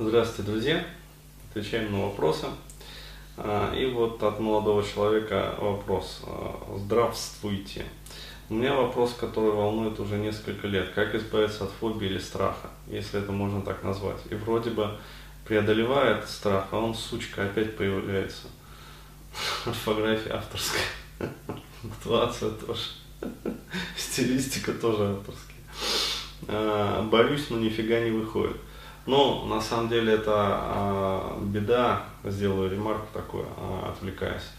Здравствуйте, друзья! Отвечаем на вопросы. А, и вот от молодого человека вопрос. А, Здравствуйте! У меня вопрос, который волнует уже несколько лет. Как избавиться от фобии или страха, если это можно так назвать? И вроде бы преодолевает страх, а он, сучка, опять появляется. Орфография авторская. Пунктуация тоже. Стилистика тоже авторская. А, боюсь, но нифига не выходит. Но на самом деле это а, беда, сделаю ремарку такую, а, отвлекаясь.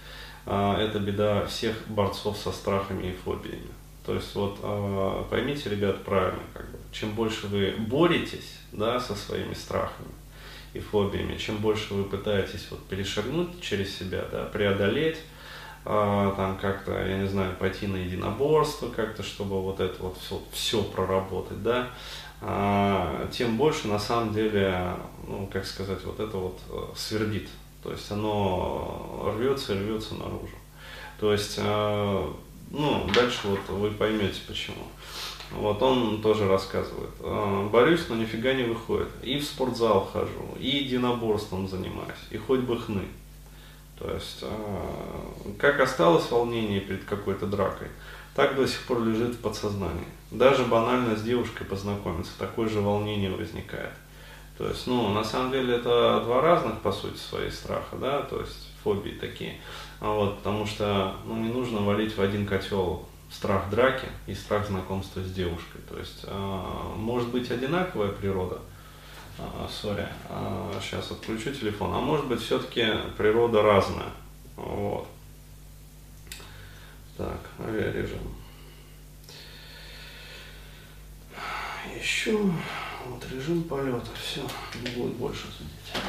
А, это беда всех борцов со страхами и фобиями. То есть вот а, поймите, ребят, правильно, как бы, чем больше вы боретесь да, со своими страхами и фобиями, чем больше вы пытаетесь вот, перешагнуть через себя, да, преодолеть, там как-то, я не знаю, пойти на единоборство как-то, чтобы вот это вот все, все проработать, да, а, тем больше на самом деле, ну, как сказать, вот это вот э, свердит. То есть оно рвется и рвется наружу. То есть, э, ну, дальше вот вы поймете почему. Вот он тоже рассказывает. «Э, борюсь, но нифига не выходит. И в спортзал хожу, и единоборством занимаюсь, и хоть бы хны. То есть, как осталось волнение перед какой-то дракой, так до сих пор лежит в подсознании. Даже банально с девушкой познакомиться, такое же волнение возникает. То есть, ну, на самом деле это два разных, по сути, своих страха, да, то есть фобии такие. А вот, потому что, ну, не нужно валить в один котел страх драки и страх знакомства с девушкой. То есть, э, может быть одинаковая природа, сори, э, сейчас отключу телефон, а может быть все-таки природа разная. Вот. Так, авиарежим. Еще вот режим полета, все, не будет больше судить.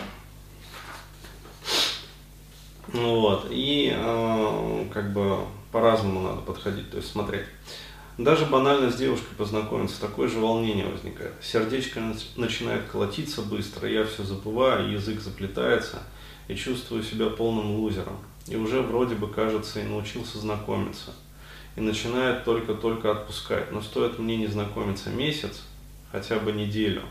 Ну вот, и э, как бы по-разному надо подходить, то есть смотреть. Даже банально с девушкой познакомиться, такое же волнение возникает. Сердечко начинает колотиться быстро, я все забываю, язык заплетается и чувствую себя полным лузером и уже вроде бы, кажется, и научился знакомиться. И начинает только-только отпускать. Но стоит мне не знакомиться месяц, хотя бы неделю.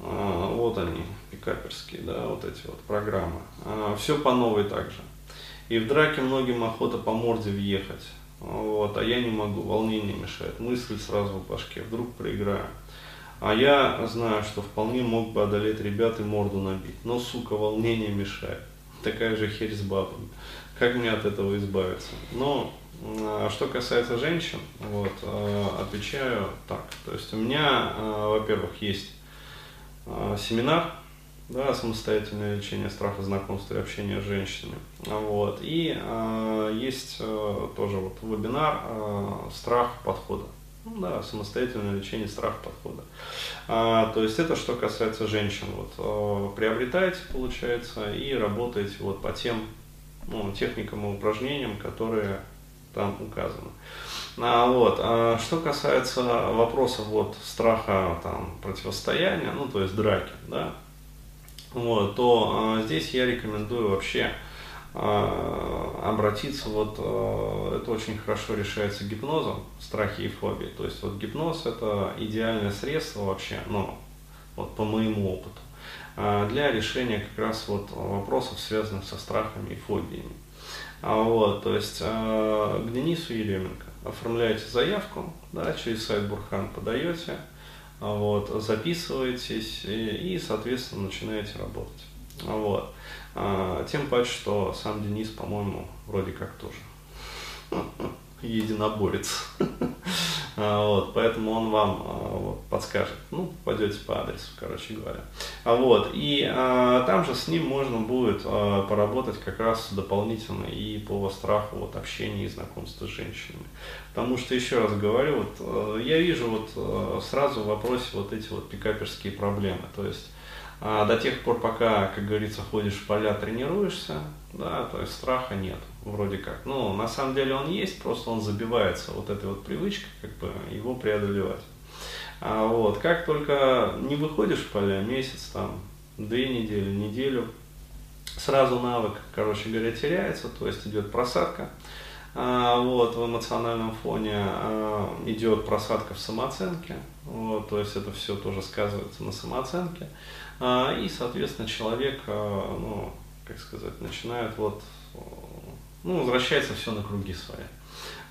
А, вот они, пикаперские, да, вот эти вот программы. А, все по новой также. И в драке многим охота по морде въехать. Вот, а я не могу, волнение мешает, мысль сразу в башке, вдруг проиграю. А я знаю, что вполне мог бы одолеть ребят и морду набить, но, сука, волнение мешает такая же херь с бабами. Как мне от этого избавиться? Но а что касается женщин, вот, э, отвечаю так. То есть у меня, э, во-первых, есть семинар, да, самостоятельное лечение страха, знакомства и общения с женщинами. Вот. И э, есть э, тоже вот вебинар э, «Страх подхода». Ну, да, самостоятельное лечение страха подхода. А, то есть это что касается женщин. Вот, э, приобретаете, получается, и работаете вот по тем ну, техникам и упражнениям, которые там указаны. А, вот, а что касается вопросов вот, страха там, противостояния, ну то есть драки, да, вот, то а, здесь я рекомендую вообще а, обратиться, вот а, это очень хорошо решается гипнозом, страхи и фобии. То есть вот гипноз это идеальное средство вообще, ну, вот по моему опыту, для решения как раз вот вопросов, связанных со страхами и фобиями. Вот, то есть к Денису Еременко оформляете заявку, да, через сайт Бурхан подаете, вот, записываетесь и, и, соответственно, начинаете работать. Вот. А, тем паче, что сам Денис, по-моему, вроде как тоже единоборец. А, вот, поэтому он вам а, вот, подскажет. Ну, пойдете по адресу, короче говоря. А, вот, и а, там же с ним можно будет а, поработать как раз дополнительно и по страху вот, общения и знакомства с женщинами. Потому что, еще раз говорю, вот, а, я вижу вот сразу в вопросе вот эти вот пикаперские проблемы. То есть а до тех пор, пока, как говорится, ходишь в поля, тренируешься, да, то есть страха нет, вроде как. Ну, на самом деле он есть, просто он забивается вот этой вот привычкой, как бы его преодолевать. А вот, как только не выходишь в поля, месяц, там, две недели, неделю, сразу навык, короче говоря, теряется, то есть идет просадка. А, вот, в эмоциональном фоне а, идет просадка в самооценке, вот, то есть это все тоже сказывается на самооценке, а, и, соответственно, человек, ну, как сказать, начинает вот, ну, возвращается все на круги свои.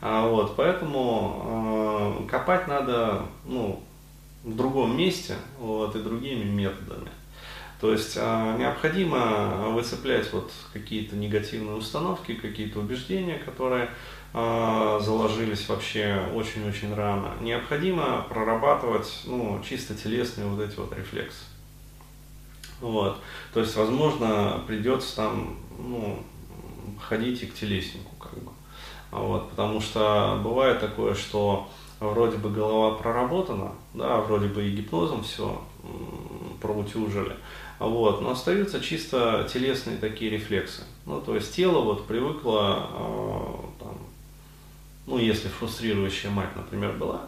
Вот, поэтому копать надо, ну, в другом месте, вот, и другими методами. То есть а, необходимо выцеплять вот какие-то негативные установки, какие-то убеждения, которые а, заложились вообще очень-очень рано. Необходимо прорабатывать ну, чисто телесные вот эти вот рефлексы. Вот. То есть, возможно, придется там ну, ходить и к телеснику, как бы. Вот, потому что бывает такое, что вроде бы голова проработана, да, вроде бы и гипнозом все проутюжили, вот, но остаются чисто телесные такие рефлексы. Ну, то есть тело вот привыкло, э, там, ну, если фрустрирующая мать, например, была,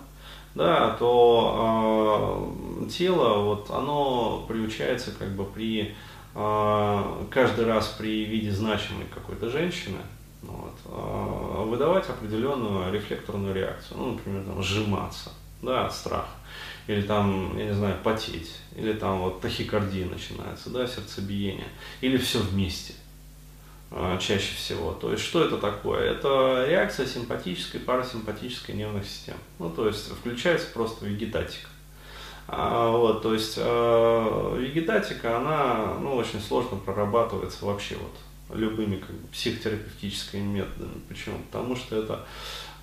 да, то э, тело, вот, оно приучается как бы при, э, каждый раз при виде значимой какой-то женщины, вот, э, выдавать определенную рефлекторную реакцию, ну, например, там, сжиматься, да, от страха или там, я не знаю, потеть, или там вот тахикардия начинается, да, сердцебиение, или все вместе а, чаще всего. То есть что это такое? Это реакция симпатической, парасимпатической нервных систем. Ну, то есть включается просто вегетатика. А, вот, то есть э, вегетатика, она ну, очень сложно прорабатывается вообще вот любыми как бы, психотерапевтическими методами. Почему? Потому что это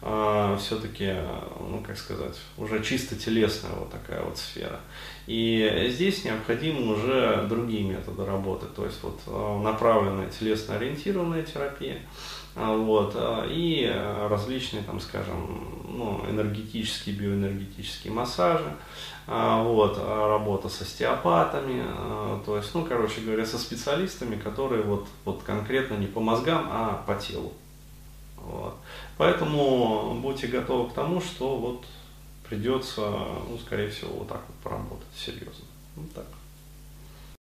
а, все-таки, ну как сказать, уже чисто телесная вот такая вот сфера. И здесь необходимы уже другие методы работы, то есть вот а, направленная телесно-ориентированная терапия, а, вот, и различные, там, скажем, ну, энергетические, биоэнергетические массажи, вот, работа с остеопатами, то есть, ну, короче говоря, со специалистами, которые вот, вот конкретно не по мозгам, а по телу. Вот. Поэтому будьте готовы к тому, что вот придется, ну, скорее всего, вот так вот поработать серьезно. Вот так.